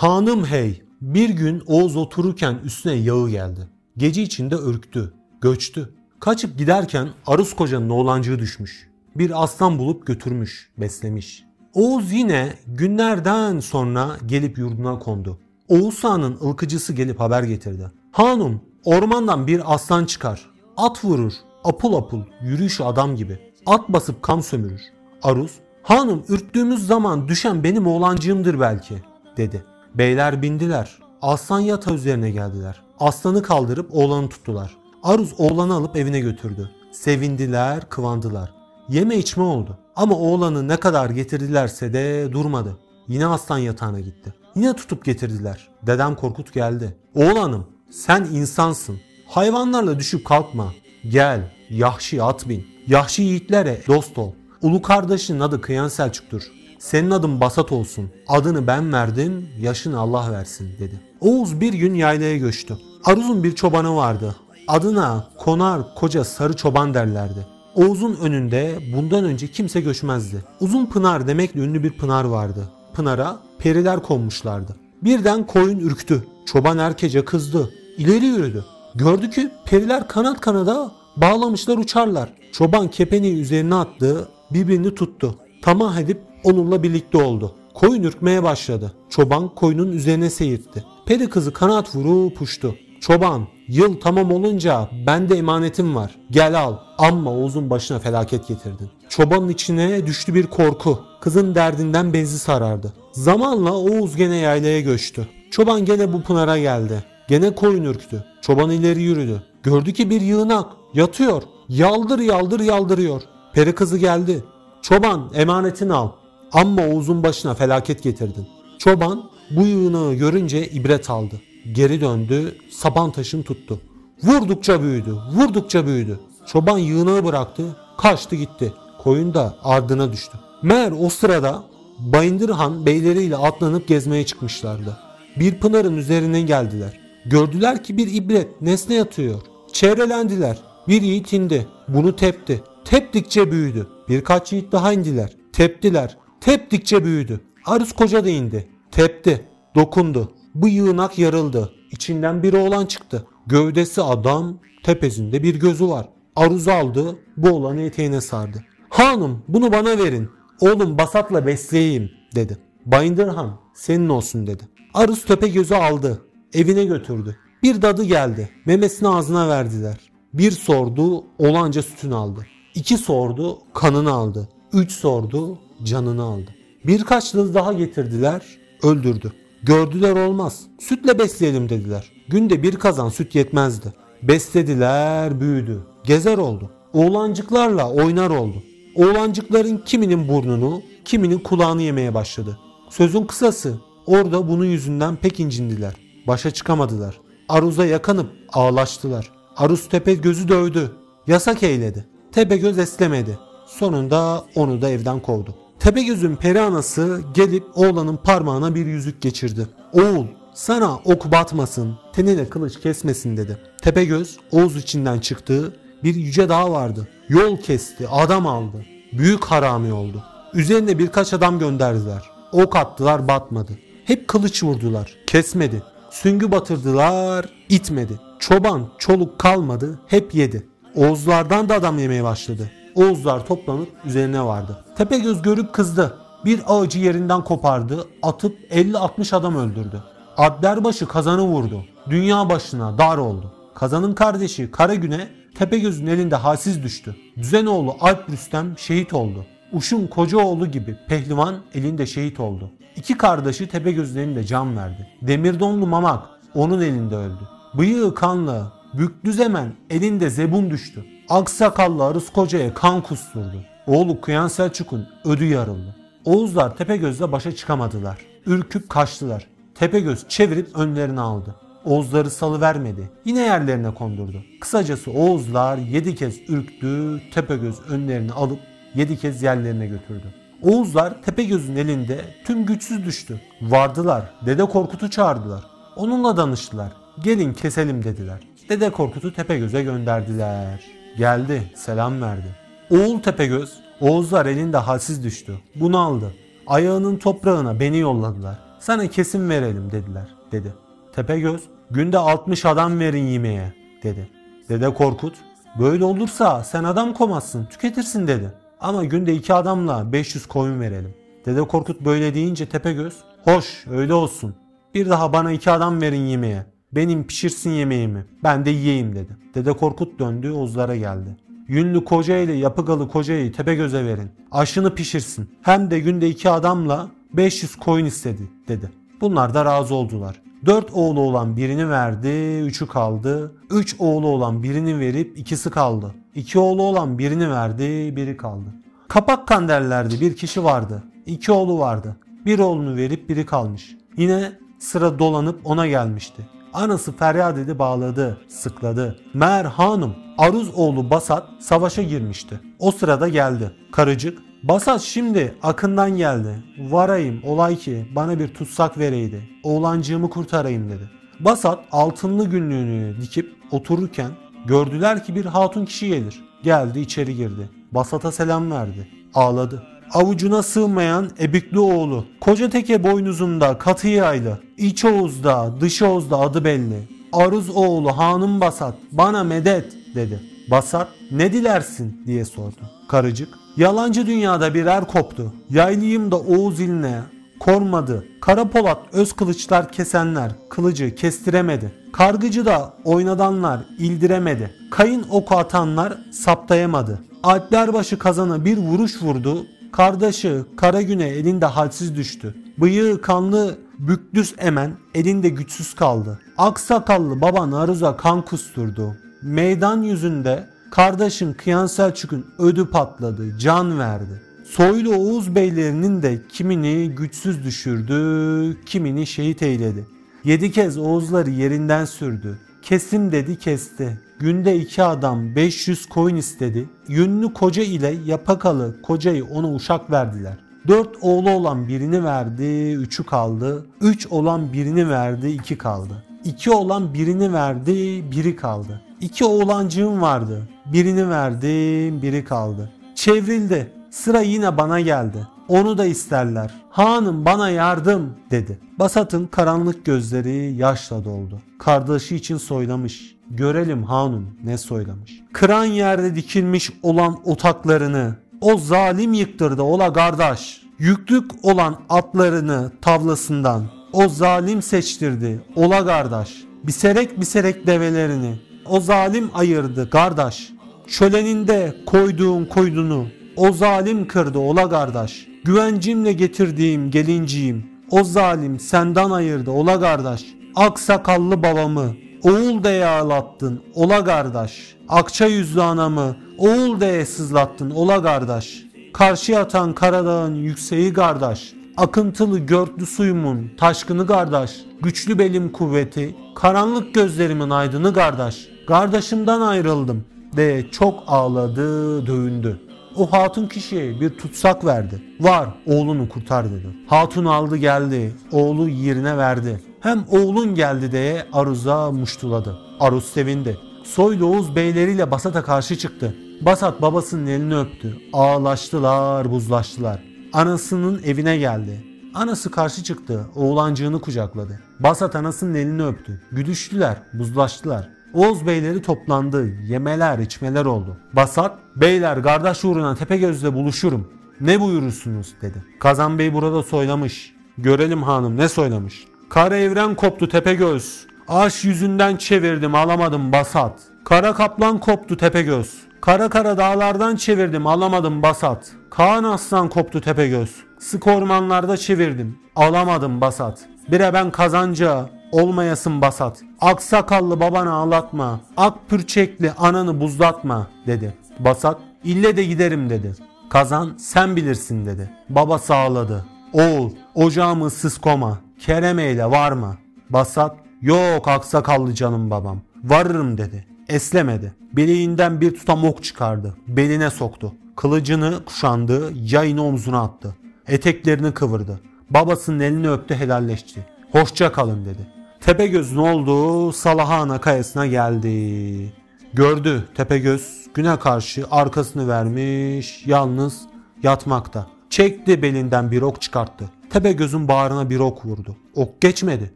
Hanım hey, bir gün Oğuz otururken üstüne yağı geldi. Gece içinde ürktü, göçtü. Kaçıp giderken Arus kocanın oğlancığı düşmüş. Bir aslan bulup götürmüş, beslemiş. Oğuz yine günlerden sonra gelip yurduna kondu. Oğuz Han'ın ılkıcısı gelip haber getirdi. Hanım ormandan bir aslan çıkar. At vurur, apul apul, yürüyüşü adam gibi. At basıp kan sömürür. Arus, hanım ürktüğümüz zaman düşen benim oğlancığımdır belki, dedi. Beyler bindiler. Aslan yatağı üzerine geldiler. Aslanı kaldırıp oğlanı tuttular. Aruz oğlanı alıp evine götürdü. Sevindiler, kıvandılar. Yeme içme oldu. Ama oğlanı ne kadar getirdilerse de durmadı. Yine aslan yatağına gitti. Yine tutup getirdiler. Dedem Korkut geldi. Oğlanım sen insansın. Hayvanlarla düşüp kalkma. Gel Yahşi at bin. Yahşi yiğitlere dost ol. Ulu kardeşinin adı Kıyan Selçuk'tur. Senin adın Basat olsun. Adını ben verdim, yaşını Allah versin dedi. Oğuz bir gün yaylaya göçtü. Aruz'un bir çobanı vardı. Adına konar koca sarı çoban derlerdi. Oğuz'un önünde bundan önce kimse göçmezdi. Uzun Pınar demekle ünlü bir pınar vardı. Pınara periler konmuşlardı. Birden koyun ürktü. Çoban erkece kızdı. İleri yürüdü. Gördü ki periler kanat kanada bağlamışlar uçarlar. Çoban kepeni üzerine attı, birbirini tuttu. Tamah edip onunla birlikte oldu. Koyun ürkmeye başladı. Çoban koyunun üzerine seyirtti. Peri kızı kanat vurup uçtu. Çoban yıl tamam olunca bende emanetim var. Gel al. Amma Oğuz'un başına felaket getirdin. Çobanın içine düştü bir korku. Kızın derdinden benzi sarardı. Zamanla Oğuz gene yaylaya göçtü. Çoban gene bu pınara geldi. Gene koyun ürktü. Çoban ileri yürüdü. Gördü ki bir yığınak yatıyor. Yaldır yaldır yaldırıyor. Peri kızı geldi. Çoban emanetini al. Amma Oğuz'un başına felaket getirdin. Çoban bu yığını görünce ibret aldı. Geri döndü, saban taşını tuttu. Vurdukça büyüdü, vurdukça büyüdü. Çoban yığını bıraktı, kaçtı gitti. Koyun da ardına düştü. Meğer o sırada Bayındırhan beyleriyle atlanıp gezmeye çıkmışlardı. Bir pınarın üzerine geldiler. Gördüler ki bir ibret nesne yatıyor. Çevrelendiler. Bir yiğit indi. Bunu tepti. Teptikçe büyüdü. Birkaç yiğit daha indiler. Teptiler. Teptikçe büyüdü. Arus koca da indi. Tepti. Dokundu. Bu yığınak yarıldı. İçinden bir oğlan çıktı. Gövdesi adam, tepesinde bir gözü var. Aruz aldı, bu oğlanı eteğine sardı. Hanım bunu bana verin. Oğlum basatla besleyeyim dedi. Bayındırhan senin olsun dedi. Aruz tepe gözü aldı. Evine götürdü. Bir dadı geldi. Memesini ağzına verdiler. Bir sordu, olanca sütünü aldı. İki sordu, kanını aldı. Üç sordu, canını aldı. Birkaç yıl daha getirdiler, öldürdü. Gördüler olmaz. Sütle besleyelim dediler. Günde bir kazan süt yetmezdi. Beslediler, büyüdü. Gezer oldu. Oğlancıklarla oynar oldu. Oğlancıkların kiminin burnunu, kiminin kulağını yemeye başladı. Sözün kısası orada bunun yüzünden pek incindiler. Başa çıkamadılar. Aruz'a yakanıp ağlaştılar. Aruz tepe gözü dövdü. Yasak eyledi. Tepe göz eslemedi. Sonunda onu da evden kovdu. Tepegöz'ün peri anası gelip oğlanın parmağına bir yüzük geçirdi. Oğul sana ok batmasın, tenine kılıç kesmesin dedi. Tepegöz Oğuz içinden çıktığı bir yüce dağ vardı. Yol kesti, adam aldı. Büyük harami oldu. Üzerine birkaç adam gönderdiler. Ok attılar batmadı. Hep kılıç vurdular. Kesmedi. Süngü batırdılar, itmedi. Çoban, çoluk kalmadı, hep yedi. Oğuzlardan da adam yemeye başladı. Oğuzlar toplanıp üzerine vardı. Tepegöz görüp kızdı. Bir ağacı yerinden kopardı, atıp 50-60 adam öldürdü. Adlerbaşı kazanı vurdu. Dünya başına dar oldu. Kazanın kardeşi Karagün'e Tepegöz'ün elinde halsiz düştü. Düzenoğlu Alp Rüstem şehit oldu. Uşun Kocaoğlu gibi pehlivan elinde şehit oldu. İki kardeşi Tepegöz'ün elinde can verdi. Demirdonlu Mamak onun elinde öldü. Bıyığı kanlı, Büktüzemen elinde zebun düştü. Aksakallı Arız Koca'ya kan kusturdu. Oğlu Kıyan Selçuk'un ödü yarıldı. Oğuzlar Tepegöz'le başa çıkamadılar. Ürküp kaçtılar. Tepegöz çevirip önlerini aldı. Oğuzları salı vermedi. Yine yerlerine kondurdu. Kısacası Oğuzlar yedi kez ürktü, Tepegöz önlerini alıp yedi kez yerlerine götürdü. Oğuzlar Tepegöz'ün elinde tüm güçsüz düştü. Vardılar, Dede Korkut'u çağırdılar. Onunla danıştılar. Gelin keselim dediler. Dede Korkut'u Tepegöz'e gönderdiler. Geldi, selam verdi. Oğul Tepegöz, Oğuzlar elinde halsiz düştü. Bunu aldı. Ayağının toprağına beni yolladılar. Sana kesin verelim dediler dedi. Tepegöz günde 60 adam verin yemeğe dedi. Dede Korkut böyle olursa sen adam komazsın tüketirsin dedi. Ama günde iki adamla 500 koyun verelim. Dede Korkut böyle deyince Tepegöz hoş öyle olsun. Bir daha bana iki adam verin yemeğe. Benim pişirsin yemeğimi. Ben de yiyeyim dedi. Dede Korkut döndü Ozlara geldi. Yünlü koca ile yapıgalı kocayı Tepegöz'e verin. Aşını pişirsin. Hem de günde iki adamla 500 koyun istedi dedi. Bunlar da razı oldular. Dört oğlu olan birini verdi, üçü kaldı. Üç oğlu olan birini verip ikisi kaldı. İki oğlu olan birini verdi, biri kaldı. Kapak kanderlerdi bir kişi vardı. İki oğlu vardı. Bir oğlunu verip biri kalmış. Yine sıra dolanıp ona gelmişti. Anası feryat edip bağladı, sıkladı. Mer hanım, Aruz oğlu Basat savaşa girmişti. O sırada geldi. Karıcık, Basat şimdi akından geldi. Varayım olay ki bana bir tutsak vereydi. Oğlancığımı kurtarayım dedi. Basat altınlı günlüğünü dikip otururken gördüler ki bir hatun kişi gelir. Geldi içeri girdi. Basat'a selam verdi. Ağladı. Avucuna sığmayan ebikli oğlu. Koca teke boynuzunda katı yaylı. İç Oğuz'da dış Oğuz'da adı belli. Aruz oğlu hanım Basat bana medet dedi. Basat ne dilersin diye sordu. Karıcık yalancı dünyada bir er koptu. Yaylıyım da Oğuz iline kormadı. Kara Polat öz kılıçlar kesenler kılıcı kestiremedi. Kargıcı da oynadanlar ildiremedi. Kayın oku atanlar saptayamadı. Alplerbaşı kazana bir vuruş vurdu. Kardeşi Karagüne elinde halsiz düştü. Bıyığı kanlı Büklüs Emen elinde güçsüz kaldı. Aksakallı baba Naruz'a kan kusturdu. Meydan yüzünde kardeşim Kıyan Selçuk'un ödü patladı, can verdi. Soylu Oğuz beylerinin de kimini güçsüz düşürdü, kimini şehit eyledi. Yedi kez Oğuzları yerinden sürdü. Kesim dedi kesti. Günde iki adam 500 koyun istedi. Yünlü koca ile yapakalı kocayı ona uşak verdiler. Dört oğlu olan birini verdi, üçü kaldı. Üç olan birini verdi, iki kaldı. İki olan birini verdi, biri kaldı. İki oğlancığım vardı. Birini verdim, biri kaldı. Çevrildi. Sıra yine bana geldi. Onu da isterler. Hanım bana yardım dedi. Basat'ın karanlık gözleri yaşla doldu. Kardeşi için soylamış. Görelim hanım ne soylamış. Kıran yerde dikilmiş olan otaklarını o zalim yıktırdı ola kardeş. Yüklük olan atlarını tavlasından o zalim seçtirdi ola kardeş. Biserek biserek develerini o zalim ayırdı kardeş. Şöleninde koyduğun koydunu o zalim kırdı ola kardeş. Güvencimle getirdiğim gelinciğim o zalim senden ayırdı ola kardeş. Aksakallı babamı oğul diye ağlattın ola kardeş. Akça yüzlü anamı oğul diye sızlattın ola kardeş. Karşı yatan Karadağ'ın yükseği kardeş. Akıntılı görtlü suyumun taşkını kardeş. Güçlü belim kuvveti, karanlık gözlerimin aydını kardeş. Kardeşimden ayrıldım de çok ağladı, dövündü. O hatun kişiye bir tutsak verdi. Var oğlunu kurtar dedi. Hatun aldı geldi. Oğlu yerine verdi. Hem oğlun geldi diye Aruz'a muştuladı. Aruz sevindi. Soylu Oğuz beyleriyle Basat'a karşı çıktı. Basat babasının elini öptü. Ağlaştılar, buzlaştılar. Anasının evine geldi. Anası karşı çıktı. Oğlancığını kucakladı. Basat anasının elini öptü. Güdüştüler, buzlaştılar. Oğuz beyleri toplandı. Yemeler, içmeler oldu. Basat, beyler kardeş uğruna Tepegöz'le buluşurum. Ne buyurursunuz dedi. Kazan Bey burada soylamış. Görelim hanım ne soylamış. Kara evren koptu Tepegöz. Aş yüzünden çevirdim alamadım Basat. Kara kaplan koptu Tepegöz. Kara kara dağlardan çevirdim alamadım Basat. Kaan aslan koptu Tepegöz. Sık ormanlarda çevirdim alamadım Basat. Bire ben kazanca olmayasın Basat. Aksakallı babanı ağlatma. Ak pürçekli ananı buzlatma dedi. Basat ille de giderim dedi. Kazan sen bilirsin dedi. Baba sağladı. Oğul ocağımı ıssız koma. Kerem eyle var mı? Basat yok aksakallı canım babam. Varırım dedi. Eslemedi. Bileğinden bir tutam ok çıkardı. Beline soktu. Kılıcını kuşandı, yayını omzuna attı. Eteklerini kıvırdı. Babasının elini öptü helalleşti. Hoşça kalın dedi. Tepegöz'ün olduğu Salahana kayasına geldi. Gördü Tepegöz güne karşı arkasını vermiş yalnız yatmakta. Çekti belinden bir ok çıkarttı. Tepegöz'ün bağrına bir ok vurdu. Ok geçmedi.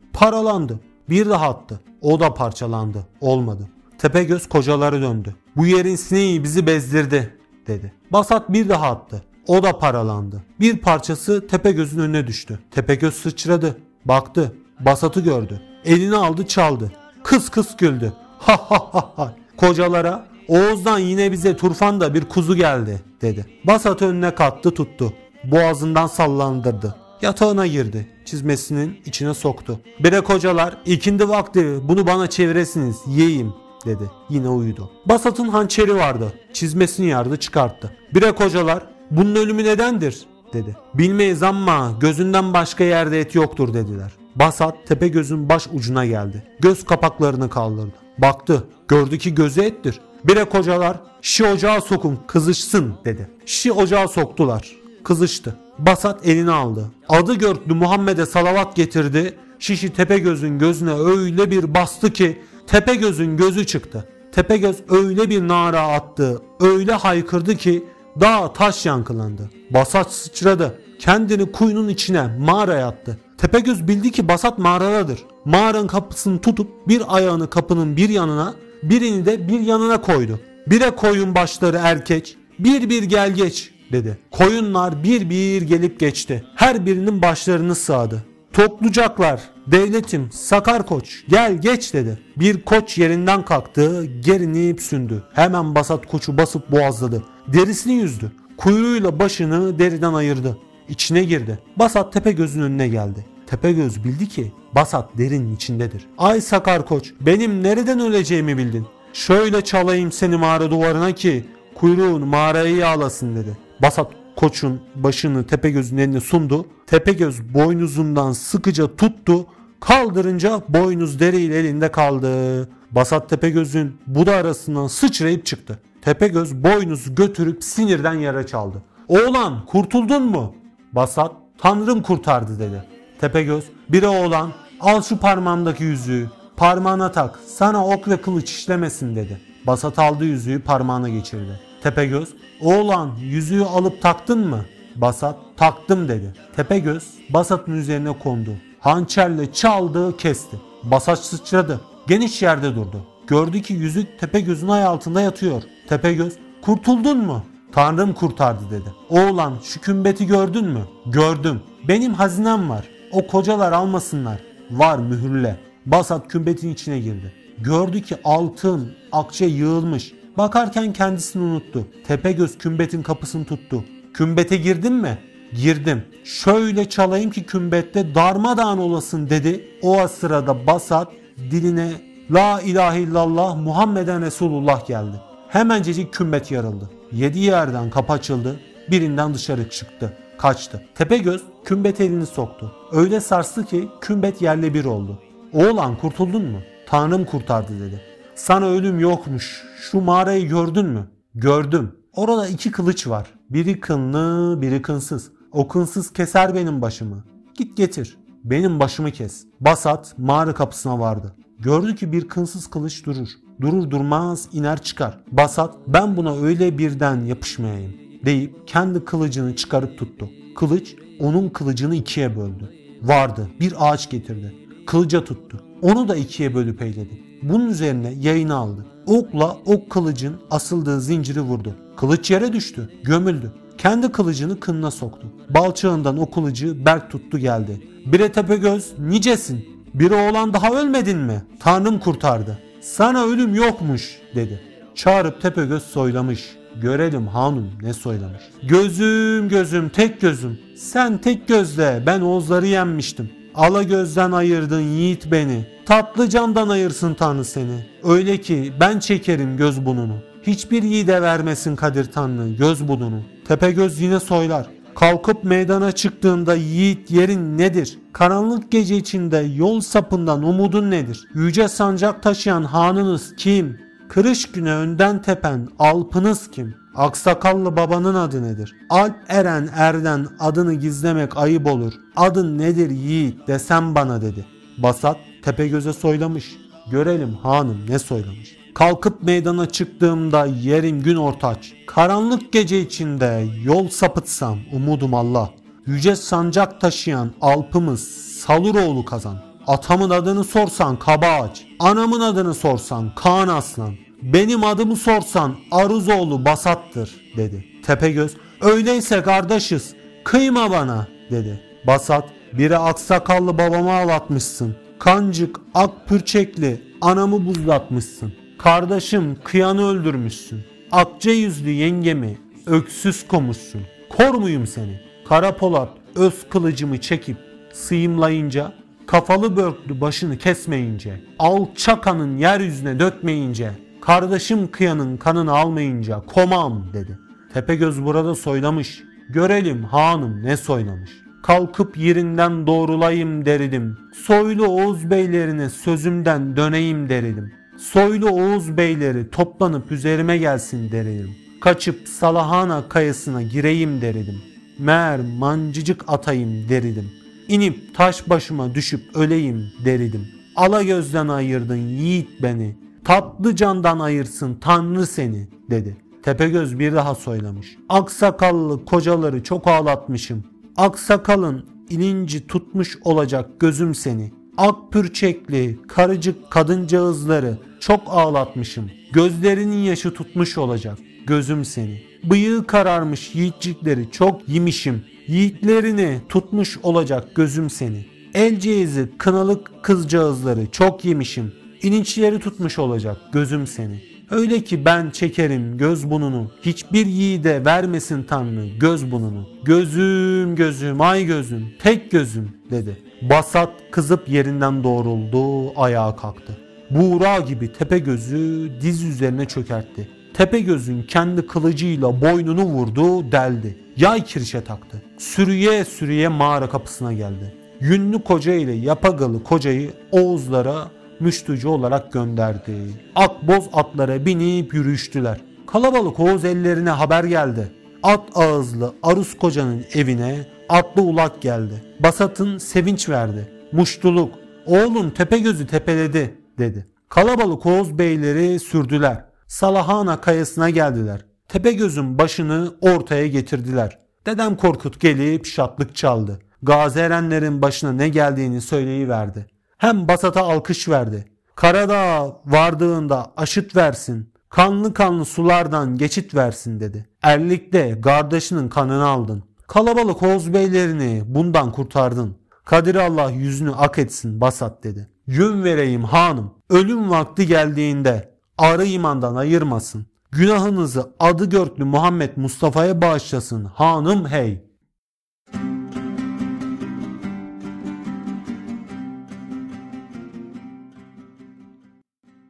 Paralandı. Bir daha attı. O da parçalandı. Olmadı. Tepegöz kocaları döndü. Bu yerin sineği bizi bezdirdi dedi. Basat bir daha attı. O da paralandı. Bir parçası Tepegöz'ün önüne düştü. Tepegöz sıçradı. Baktı. Basat'ı gördü. Elini aldı çaldı. Kıs kıs güldü. Ha ha ha ha. Kocalara Oğuz'dan yine bize turfanda bir kuzu geldi dedi. Basat önüne kattı tuttu. Boğazından sallandırdı. Yatağına girdi. Çizmesinin içine soktu. Bire kocalar ikindi vakti bunu bana çeviresiniz yiyeyim dedi. Yine uyudu. Basat'ın hançeri vardı. Çizmesini yardı çıkarttı. Bire kocalar bunun ölümü nedendir dedi. Bilmeyiz ama gözünden başka yerde et yoktur dediler. Basat tepe gözün baş ucuna geldi. Göz kapaklarını kaldırdı. Baktı. Gördü ki gözü ettir. Bire kocalar şi ocağa sokun kızışsın dedi. Şi ocağa soktular. Kızıştı. Basat elini aldı. Adı görtlü Muhammed'e salavat getirdi. Şişi Tepegöz'ün gözüne öyle bir bastı ki Tepegöz'ün gözü çıktı. Tepegöz öyle bir nara attı, öyle haykırdı ki dağ taş yankılandı. Basat sıçradı. Kendini kuyunun içine mağaraya attı. Tepegöz bildi ki Basat mağaradadır. Mağaranın kapısını tutup bir ayağını kapının bir yanına, birini de bir yanına koydu. Bire koyun başları erkeç, bir bir gel geç dedi. Koyunlar bir bir gelip geçti. Her birinin başlarını sağdı. Toplucaklar, devletim, sakar koç gel geç dedi. Bir koç yerinden kalktı, gerinip sündü. Hemen basat koçu basıp boğazladı. Derisini yüzdü. Kuyruğuyla başını deriden ayırdı. İçine girdi. Basat tepe gözün önüne geldi. Tepegöz bildi ki Basat derinin içindedir. Ay sakar koç benim nereden öleceğimi bildin. Şöyle çalayım seni mağara duvarına ki kuyruğun mağarayı yağlasın dedi. Basat koçun başını Tepegöz'ün eline sundu. Tepegöz boynuzundan sıkıca tuttu. Kaldırınca boynuz deriyle elinde kaldı. Basat Tepegöz'ün buda arasından sıçrayıp çıktı. Tepegöz boynuzu götürüp sinirden yara çaldı. Oğlan kurtuldun mu? Basat tanrım kurtardı dedi. Tepegöz biri oğlan al şu parmağımdaki yüzüğü parmağına tak sana ok ve kılıç işlemesin dedi. Basat aldı yüzüğü parmağına geçirdi. Tepegöz oğlan yüzüğü alıp taktın mı? Basat taktım dedi. Tepegöz Basat'ın üzerine kondu. Hançerle çaldı kesti. Basat sıçradı. Geniş yerde durdu. Gördü ki yüzük Tepegöz'ün ay altında yatıyor. Tepegöz kurtuldun mu? Tanrım kurtardı dedi. Oğlan şu kümbeti gördün mü? Gördüm. Benim hazinem var. O kocalar almasınlar. Var mühürle. Basat kümbetin içine girdi. Gördü ki altın, akçe yığılmış. Bakarken kendisini unuttu. Tepegöz kümbetin kapısını tuttu. Kümbete girdin mi? Girdim. Şöyle çalayım ki kümbette darmadağın olasın dedi. O sırada Basat diline La ilahe illallah Muhammeden Resulullah geldi. Hemencecik kümbet yarıldı. Yedi yerden kapı açıldı. Birinden dışarı çıktı. Kaçtı. Tepegöz kümbet elini soktu. Öyle sarstı ki kümbet yerle bir oldu. Oğlan kurtuldun mu? Tanrım kurtardı dedi. Sana ölüm yokmuş. Şu mağarayı gördün mü? Gördüm. Orada iki kılıç var. Biri kınlı, biri kınsız. O kınsız keser benim başımı. Git getir. Benim başımı kes. Basat mağara kapısına vardı. Gördü ki bir kınsız kılıç durur. Durur durmaz iner çıkar. Basat ben buna öyle birden yapışmayayım deyip kendi kılıcını çıkarıp tuttu. Kılıç onun kılıcını ikiye böldü. Vardı bir ağaç getirdi. Kılıca tuttu. Onu da ikiye bölüp eyledi. Bunun üzerine yayını aldı. Okla ok kılıcın asıldığı zinciri vurdu. Kılıç yere düştü. Gömüldü. Kendi kılıcını kınına soktu. Balçığından o kılıcı berk tuttu geldi. Bire Tepegöz nicesin? Bir oğlan daha ölmedin mi? Tanrım kurtardı. Sana ölüm yokmuş dedi. Çağırıp Tepegöz soylamış. Görelim hanım ne soylamış. Gözüm gözüm tek gözüm. Sen tek gözle ben Oğuzları yenmiştim. Ala gözden ayırdın yiğit beni. Tatlı candan ayırsın Tanrı seni. Öyle ki ben çekerim göz bununu. Hiçbir yiğide vermesin Kadir Tanrı göz bununu. Tepegöz yine soylar. Kalkıp meydana çıktığında yiğit yerin nedir? Karanlık gece içinde yol sapından umudun nedir? Yüce sancak taşıyan hanınız kim? Kırış güne önden tepen alpınız kim? Aksakallı babanın adı nedir? Alp Eren Erden adını gizlemek ayıp olur. Adın nedir yiğit desem bana dedi. Basat Tepegöz'e soylamış. Görelim hanım ne soylamış. Kalkıp meydana çıktığımda yerim gün ortaç. Karanlık gece içinde yol sapıtsam umudum Allah. Yüce sancak taşıyan Alpımız Saluroğlu kazan. Atamın adını sorsan Kaba Ağaç. Anamın adını sorsan Kaan Aslan. Benim adımı sorsan Aruzoğlu Basat'tır dedi. Tepegöz öyleyse kardeşiz kıyma bana dedi. Basat biri aksakallı babamı ağlatmışsın. Kancık ak pürçekli anamı buzlatmışsın. Kardeşim kıyanı öldürmüşsün. Akça yüzlü yengemi öksüz komuşsun. Kor muyum seni? Kara Polat öz kılıcımı çekip sıyımlayınca kafalı börklü başını kesmeyince alçakanın yeryüzüne dökmeyince kardeşim kıyanın kanını almayınca komam dedi. Tepegöz burada soylamış. Görelim hanım ne soylamış. Kalkıp yerinden doğrulayım deridim. Soylu Oğuz beylerine sözümden döneyim deridim. Soylu Oğuz beyleri toplanıp üzerime gelsin deridim. Kaçıp Salahana kayasına gireyim deridim. Meğer mancıcık atayım deridim. İnip taş başıma düşüp öleyim deridim. Ala gözden ayırdın yiğit beni. Tatlı candan ayırsın Tanrı seni dedi. Tepegöz bir daha soylamış. Aksakallı kocaları çok ağlatmışım. Aksakalın ilinci tutmuş olacak gözüm seni. Ak pürçekli karıcık kadıncağızları çok ağlatmışım. Gözlerinin yaşı tutmuş olacak gözüm seni. Bıyığı kararmış yiğitcikleri çok yemişim. Yiğitlerini tutmuş olacak gözüm seni. El ceyizi kınalık kızcağızları çok yemişim. İninçleri tutmuş olacak gözüm seni. Öyle ki ben çekerim göz bununu. Hiçbir yiğide vermesin Tanrı göz bununu. Gözüm gözüm ay gözüm tek gözüm dedi. Basat kızıp yerinden doğruldu ayağa kalktı. Buğra gibi tepe gözü diz üzerine çökertti. Tepegöz'ün kendi kılıcıyla boynunu vurdu, deldi. Yay kirişe taktı. Sürüye sürüye mağara kapısına geldi. Yünlü koca ile yapagalı kocayı Oğuzlara müştücü olarak gönderdi. Akboz atlara binip yürüyüştüler. Kalabalık Oğuz ellerine haber geldi. At ağızlı Arus kocanın evine atlı ulak geldi. Basat'ın sevinç verdi. Muştuluk, oğlum Tepegöz'ü tepeledi dedi. Kalabalık Oğuz beyleri sürdüler. Salahana kayasına geldiler. Tepegöz'ün başını ortaya getirdiler. Dedem Korkut gelip şatlık çaldı. Gazi erenlerin başına ne geldiğini söyleyiverdi. Hem Basat'a alkış verdi. Karadağ vardığında aşıt versin. Kanlı kanlı sulardan geçit versin dedi. Erlik'te kardeşinin kanını aldın. Kalabalık Oğuz beylerini bundan kurtardın. Kadir Allah yüzünü ak etsin Basat dedi. Yün vereyim hanım. Ölüm vakti geldiğinde arı imandan ayırmasın. Günahınızı adı görklü Muhammed Mustafa'ya bağışlasın hanım hey.